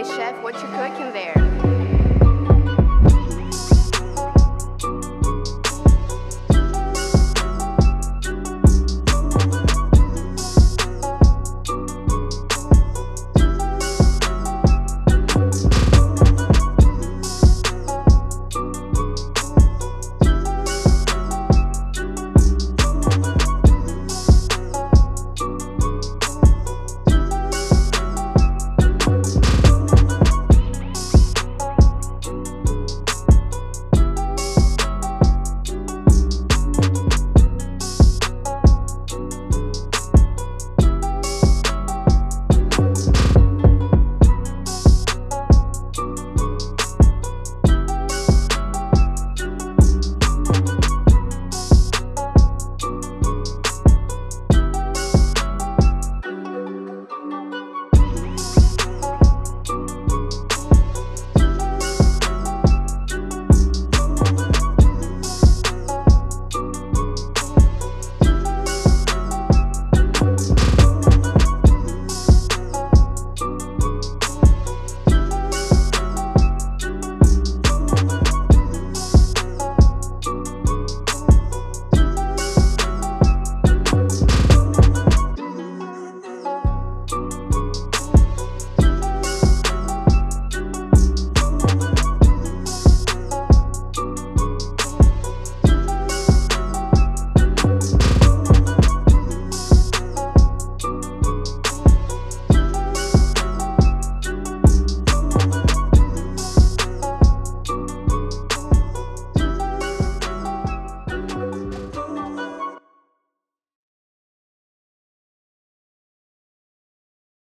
Hey chef, what you cooking there?